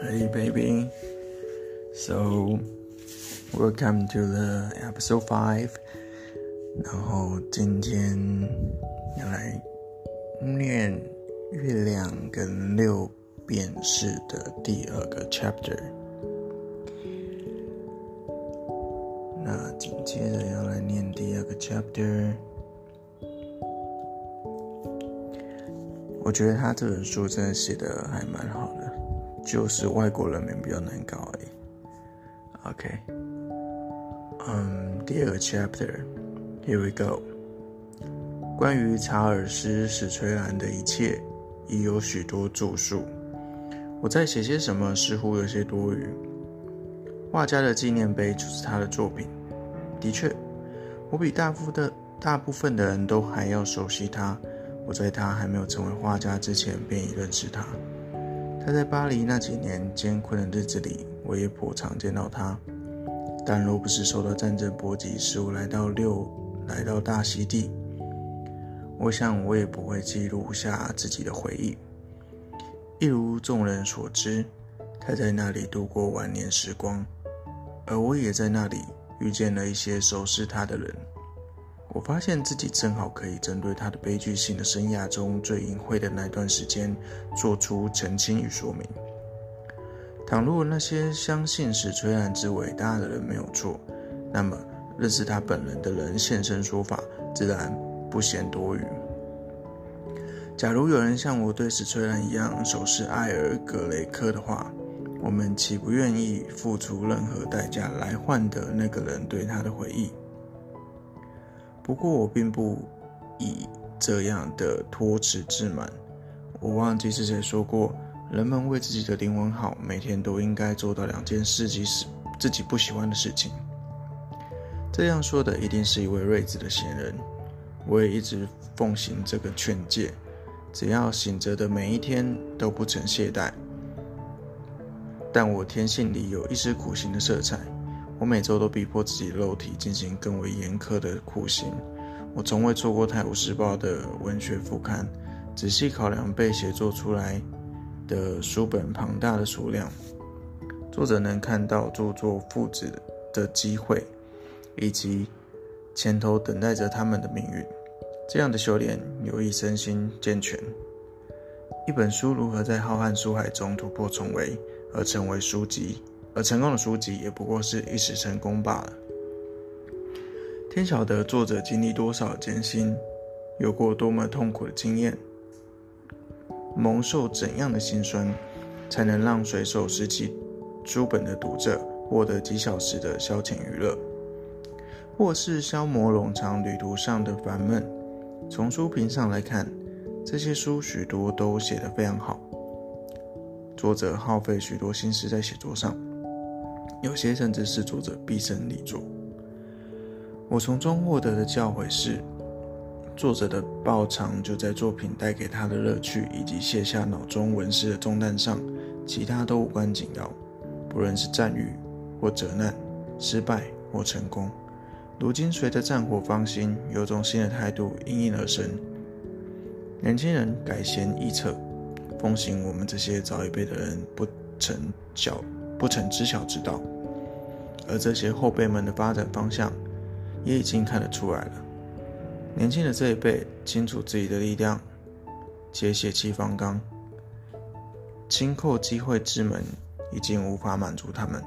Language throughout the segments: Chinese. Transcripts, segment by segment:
Hey baby, so welcome to the episode five. 然后今天要来念月亮跟六便士的第二个 chapter。那紧接着要来念第二个 chapter。我觉得他这本书真的写的还蛮好的， 就是外国人民比较难搞而已。OK，嗯，第二个 chapter，here we go。关于查尔斯·史崔兰的一切，已有许多著述。我在写些什么，似乎有些多余。画家的纪念碑就是他的作品。的确，我比大部的大部分的人都还要熟悉他。我在他还没有成为画家之前便已认识他。他在巴黎那几年艰困的日子里，我也颇常见到他。但若不是受到战争波及，使我来到六来到大溪地，我想我也不会记录下自己的回忆。一如众人所知，他在那里度过晚年时光，而我也在那里遇见了一些熟识他的人。我发现自己正好可以针对他的悲剧性的生涯中最隐晦的那段时间做出澄清与说明。倘若那些相信史崔兰之伟大的人没有错，那么认识他本人的人现身说法，自然不嫌多余。假如有人像我对史崔兰一样熟识艾尔·格雷克的话，我们岂不愿意付出任何代价来换得那个人对他的回忆？不过我并不以这样的托辞自满。我忘记是谁说过，人们为自己的灵魂好，每天都应该做到两件事，即使自己不喜欢的事情。这样说的一定是一位睿智的贤人。我也一直奉行这个劝诫，只要醒着的每一天都不曾懈怠。但我天性里有一丝苦行的色彩。我每周都逼迫自己肉体进行更为严苛的苦行。我从未错过《泰晤士报》的文学副刊，仔细考量被写作出来的书本庞大的数量，作者能看到著作父子的机会，以及前头等待着他们的命运。这样的修炼有益身心健全。一本书如何在浩瀚书海中突破重围而成为书籍？而成功的书籍也不过是一时成功罢了。天晓得作者经历多少艰辛，有过多么痛苦的经验，蒙受怎样的辛酸，才能让随手拾起书本的读者获得几小时的消遣娱乐，或是消磨冗长旅途上的烦闷。从书评上来看，这些书许多都写得非常好，作者耗费许多心思在写作上。有些甚至是作者毕生力作。我从中获得的教诲是：作者的报偿就在作品带给他的乐趣以及卸下脑中文思的重担上，其他都无关紧要。不论是赞誉或责难，失败或成功，如今随着战火芳心，有种新的态度应运而生。年轻人改弦易辙，奉行我们这些早一辈的人不曾教。不曾知晓之道，而这些后辈们的发展方向也已经看得出来了。年轻的这一辈清楚自己的力量，且血气方刚，轻扣机会之门已经无法满足他们，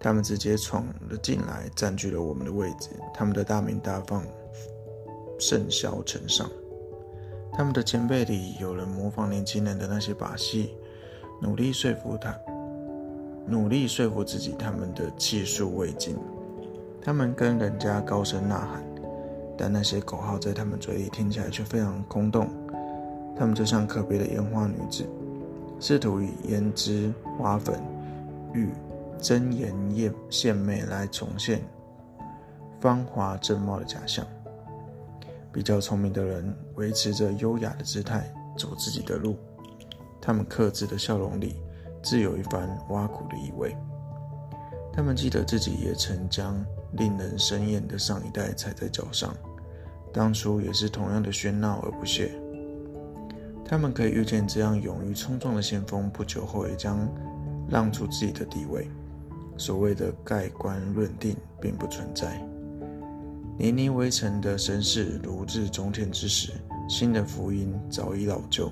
他们直接闯了进来，占据了我们的位置。他们的大名大放，甚嚣尘上。他们的前辈里有人模仿年轻人的那些把戏，努力说服他。努力说服自己，他们的技术未尽。他们跟人家高声呐喊，但那些口号在他们嘴里听起来却非常空洞。他们就像可悲的烟花女子，试图以胭脂、花粉与真颜艳献媚来重现芳华正茂的假象。比较聪明的人维持着优雅的姿态，走自己的路。他们克制的笑容里。自有一番挖苦的意味。他们记得自己也曾将令人生厌的上一代踩在脚上，当初也是同样的喧闹而不屑。他们可以预见这样勇于冲撞的先锋，不久后也将让出自己的地位。所谓的盖棺论定并不存在。泥泞围城的身世如日中天之时，新的福音早已老旧。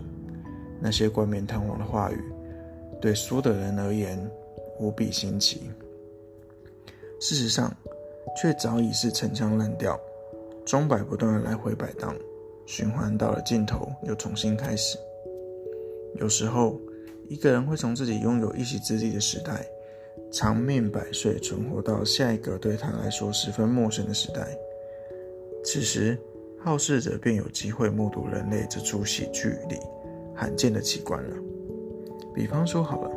那些冠冕堂皇的话语，对输的人而言无比新奇。事实上，却早已是陈腔滥调，钟摆不断的来回摆荡，循环到了尽头又重新开始。有时候，一个人会从自己拥有一席之地的时代，长命百岁，存活到下一个对他来说十分陌生的时代。此时，好事者便有机会目睹人类这出喜剧里罕见的奇观了。比方说，好了，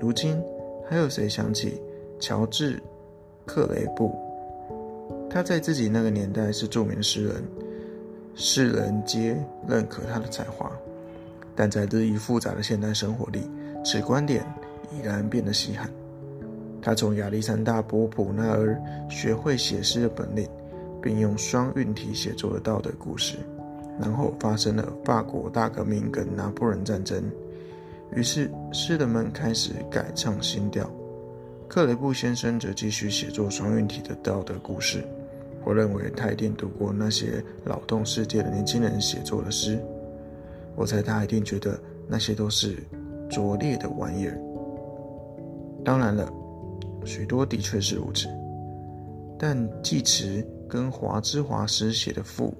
如今还有谁想起乔治·克雷布？他在自己那个年代是著名的诗人，世人皆认可他的才华。但在日益复杂的现代生活里，此观点已然变得稀罕。他从亚历山大·波普那儿学会写诗的本领。并用双韵体写作了道德故事，然后发生了法国大革命跟拿破仑战争，于是诗人们开始改唱新调。克雷布先生则继续写作双韵体的道德故事。我认为他一定读过那些脑洞世界的年轻人写作的诗，我猜他一定觉得那些都是拙劣的玩意儿。当然了，许多的确是如此，但季慈。跟华之华师写的赋，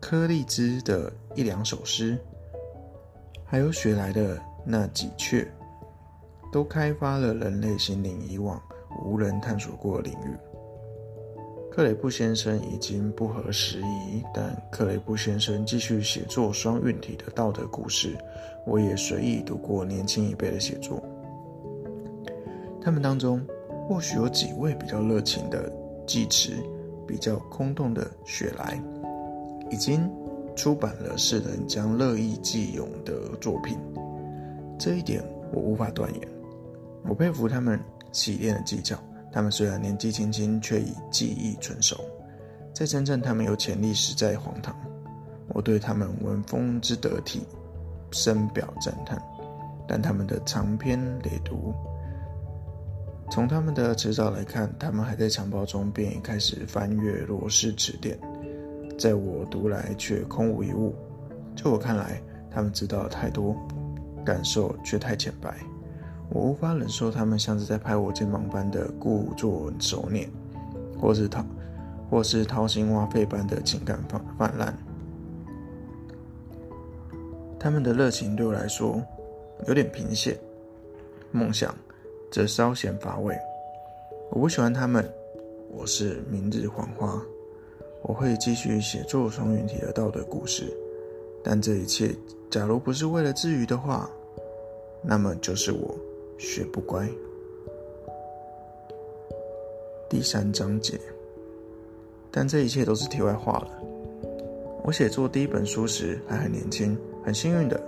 柯立兹的一两首诗，还有雪莱的那几阙，都开发了人类心灵以往无人探索过的领域。克雷布先生已经不合时宜，但克雷布先生继续写作双韵体的道德故事。我也随意读过年轻一辈的写作，他们当中或许有几位比较热情的记词。比较空洞的雪莱，已经出版了世人将乐意记咏的作品。这一点我无法断言。我佩服他们洗练的技巧。他们虽然年纪轻轻，却已技艺纯熟。在真正他们有潜力时，在荒唐。我对他们文风之得体深表赞叹。但他们的长篇累读。从他们的辞藻来看，他们还在襁褓中便已开始翻阅罗氏词典，在我读来却空无一物。就我看来，他们知道太多，感受却太浅白。我无法忍受他们像是在拍我肩膀般的故作熟练，或是掏，或是掏心挖肺般的情感泛泛滥。他们的热情对我来说有点贫血。梦想。则稍显乏味。我不喜欢他们。我是明日黄花。我会继续写作双云体的道德故事。但这一切，假如不是为了治愈的话，那么就是我学不乖。第三章节。但这一切都是题外话了。我写作第一本书时还很年轻，很幸运的，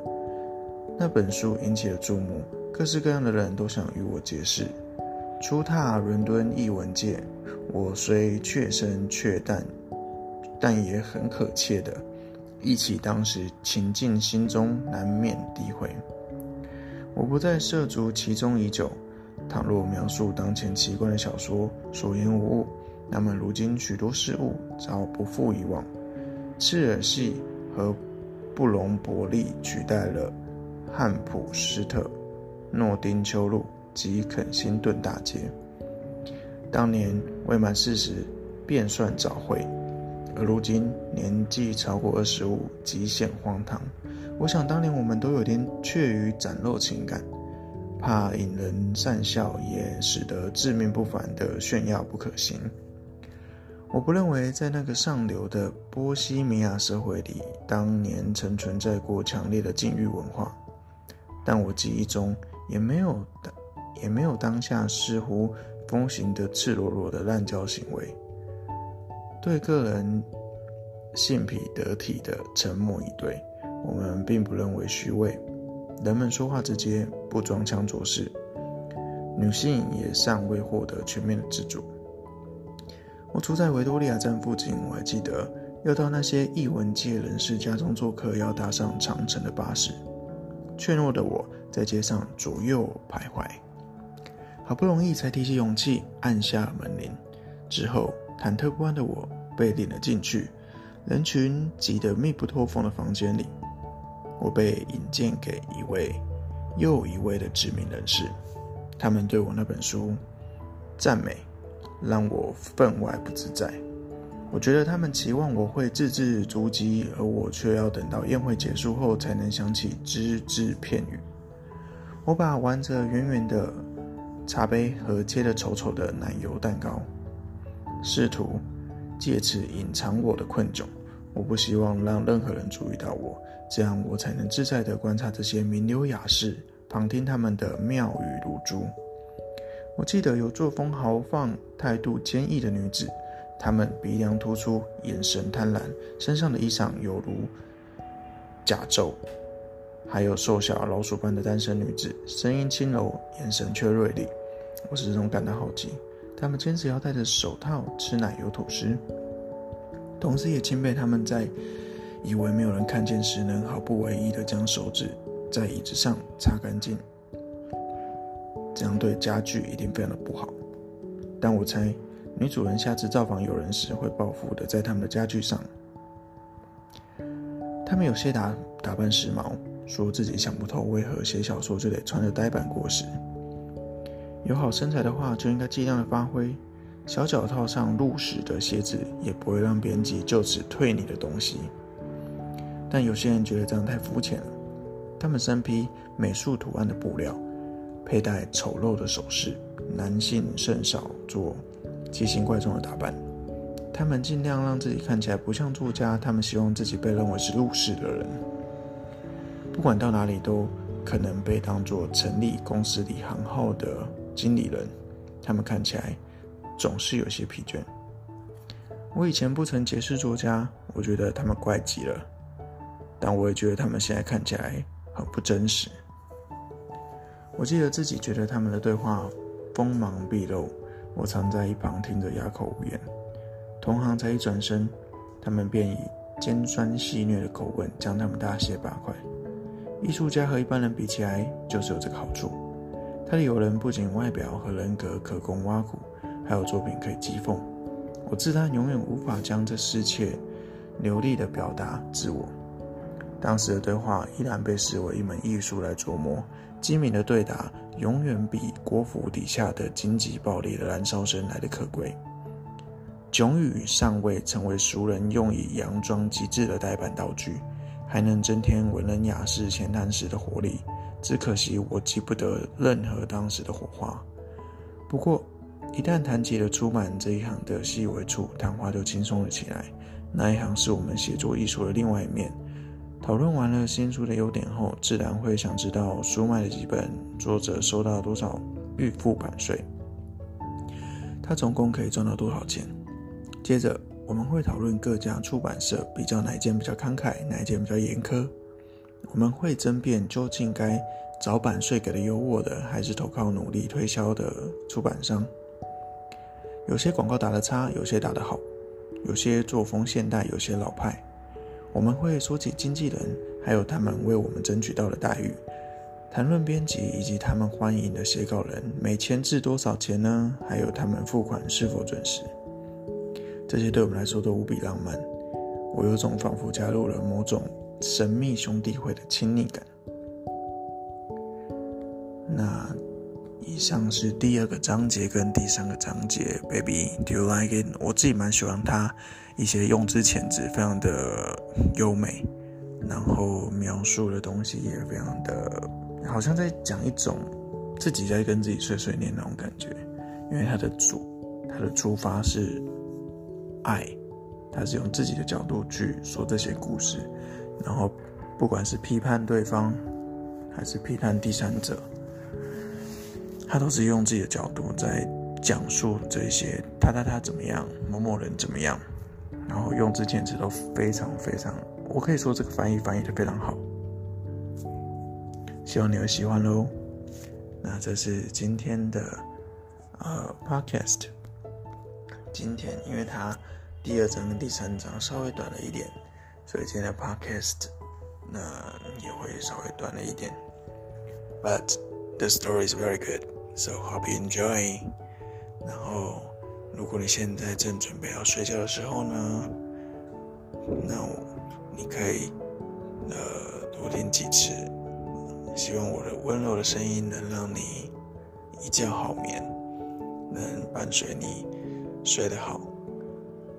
那本书引起了注目。各式各样的人都想与我结识。初踏伦敦译文界，我虽怯生怯淡，但也很可切的忆起当时情境，心中难免诋毁。我不再涉足其中已久。倘若描述当前奇观的小说所言无误，那么如今许多事物早不复以往。赤尔戏和布隆伯利取代了汉普斯特。诺丁丘路及肯辛顿大街。当年未满四十便算早慧，而如今年纪超过二十五极显荒唐。我想当年我们都有点怯于展露情感，怕引人讪笑，也使得自命不凡的炫耀不可行。我不认为在那个上流的波西米亚社会里，当年曾存在过强烈的禁欲文化，但我记忆中。也没有的，也没有当下似乎风行的赤裸裸的滥交行为。对个人性癖得体的沉默以对，我们并不认为虚伪。人们说话直接，不装腔作势。女性也尚未获得全面的自主。我住在维多利亚站附近，我还记得要到那些艺文界人士家中做客，要搭上长城的巴士。怯懦的我。在街上左右徘徊。好不容易才提起勇气按下门铃，之后忐忑不安的我被领了进去，人群挤得密不透风的房间里，我被引荐给一位又一位的知名人士，他们对我那本书赞美，让我分外不自在。我觉得他们期望我会字字珠玑，而我却要等到宴会结束后才能想起只字片语。我把玩着圆圆的。茶杯和切得丑丑的奶油蛋糕，试图借此隐藏我的困窘。我不希望让任何人注意到我，这样我才能自在地观察这些名流雅士，旁听他们的妙语如珠。我记得有作风豪放、态度坚毅的女子，她们鼻梁突出，眼神贪婪，身上的衣裳犹如甲胄。还有瘦小老鼠般的单身女子，声音轻柔，眼神却锐利。我始终感到好奇，他们坚持要戴着手套吃奶油吐司，同时也钦佩他们在以为没有人看见时，能毫不为意地将手指在椅子上擦干净。这样对家具一定非常的不好。但我猜，女主人下次造访友人时，会报复的在他们的家具上。他们有些打打扮时髦。说自己想不透为何写小说就得穿着呆板过时。有好身材的话，就应该尽量的发挥。小脚套上露齿的鞋子，也不会让编辑就此退你的东西。但有些人觉得这样太肤浅了。他们身披美术图案的布料，佩戴丑陋的首饰，男性甚少做奇形怪状的打扮。他们尽量让自己看起来不像作家，他们希望自己被认为是入世的人。不管到哪里，都可能被当作成立公司里行号的经理人。他们看起来总是有些疲倦。我以前不曾结识作家，我觉得他们怪极了。但我也觉得他们现在看起来很不真实。我记得自己觉得他们的对话锋芒毕露，我常在一旁听着哑口无言。同行才一转身，他们便以尖酸戏谑的口吻将他们大卸八块。艺术家和一般人比起来，就是有这个好处。他的友人不仅外表和人格可供挖苦，还有作品可以讥讽。我自叹永远无法将这世切流利的表达自我。当时的对话依然被视为一门艺术来琢磨，机敏的对答永远比国府底下的荆棘暴力的燃烧声来的可贵。囧语尚未成为熟人用以佯装极致的呆板道具。还能增添文人雅士闲谈时的活力，只可惜我记不得任何当时的火花。不过，一旦谈起了出版这一行的细微处，谈话就轻松了起来。那一行是我们写作艺术的另外一面。讨论完了新书的优点后，自然会想知道书卖了几本，作者收到多少预付版税，他总共可以赚到多少钱。接着。我们会讨论各家出版社比较哪一件比较慷慨，哪一件比较严苛。我们会争辩究竟该找版税给的优渥的，还是投靠努力推销的出版商。有些广告打得差，有些打得好，有些作风现代，有些老派。我们会说起经纪人，还有他们为我们争取到的待遇，谈论编辑以及他们欢迎的写稿人每签字多少钱呢？还有他们付款是否准时。这些对我们来说都无比浪漫，我有种仿佛加入了某种神秘兄弟会的亲昵感。那以上是第二个章节跟第三个章节，Baby，Do you like it？我自己蛮喜欢它一些用之遣词，非常的优美，然后描述的东西也非常的，好像在讲一种自己在跟自己碎碎念那种感觉，因为它的主，它的出发是。爱，他是用自己的角度去说这些故事，然后不管是批判对方，还是批判第三者，他都是用自己的角度在讲述这些他他他怎么样，某某人怎么样，然后用字遣词都非常非常，我可以说这个翻译翻译的非常好，希望你会喜欢喽。那这是今天的呃 podcast，今天因为他。第二章跟第三章稍微短了一点，所以今天的 podcast 那也会稍微短了一点。but the story is very good. So hope you enjoy. 然后，如果你现在正准备要睡觉的时候呢，那你可以呃多听几次。希望我的温柔的声音能让你一觉好眠，能伴随你睡得好。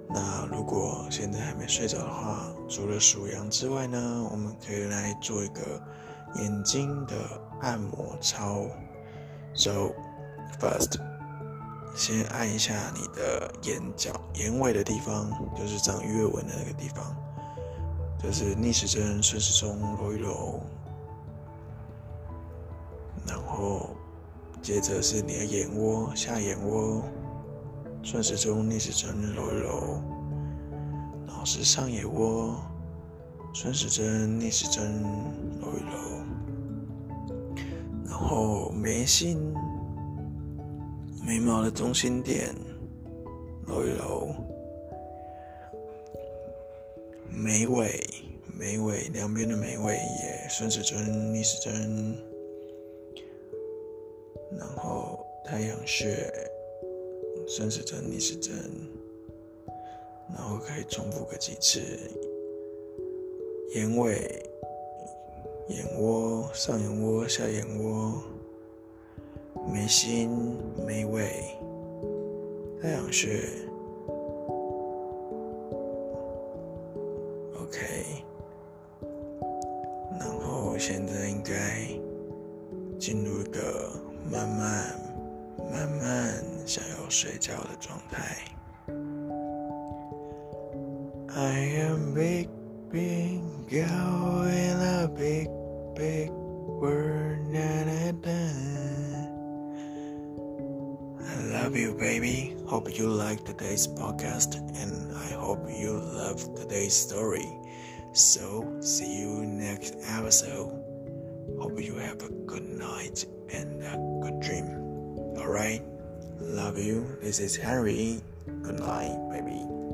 那如果现在还没睡着的话，除了数羊之外呢，我们可以来做一个眼睛的按摩操。So first，先按一下你的眼角、眼尾的地方，就是长鱼尾纹的那个地方，就是逆时针、顺时钟揉一揉，然后接着是你的眼窝、下眼窝。顺时针、逆时针揉一揉，然后是上眼窝，顺时针、逆时针揉一揉，然后眉心、眉毛的中心点揉一揉，眉尾、眉尾两边的眉尾也顺时针、逆时针，然后太阳穴。顺时针、逆时针，然后可以重复个几次。眼尾、眼窝、上眼窝、下眼窝、眉心、眉尾、太阳穴。Girl in a big, big world. Da, da, da. I love you, baby. Hope you like today's podcast, and I hope you love today's story. So, see you next episode. Hope you have a good night and a good dream. Alright, love you. This is Henry. Good night, baby.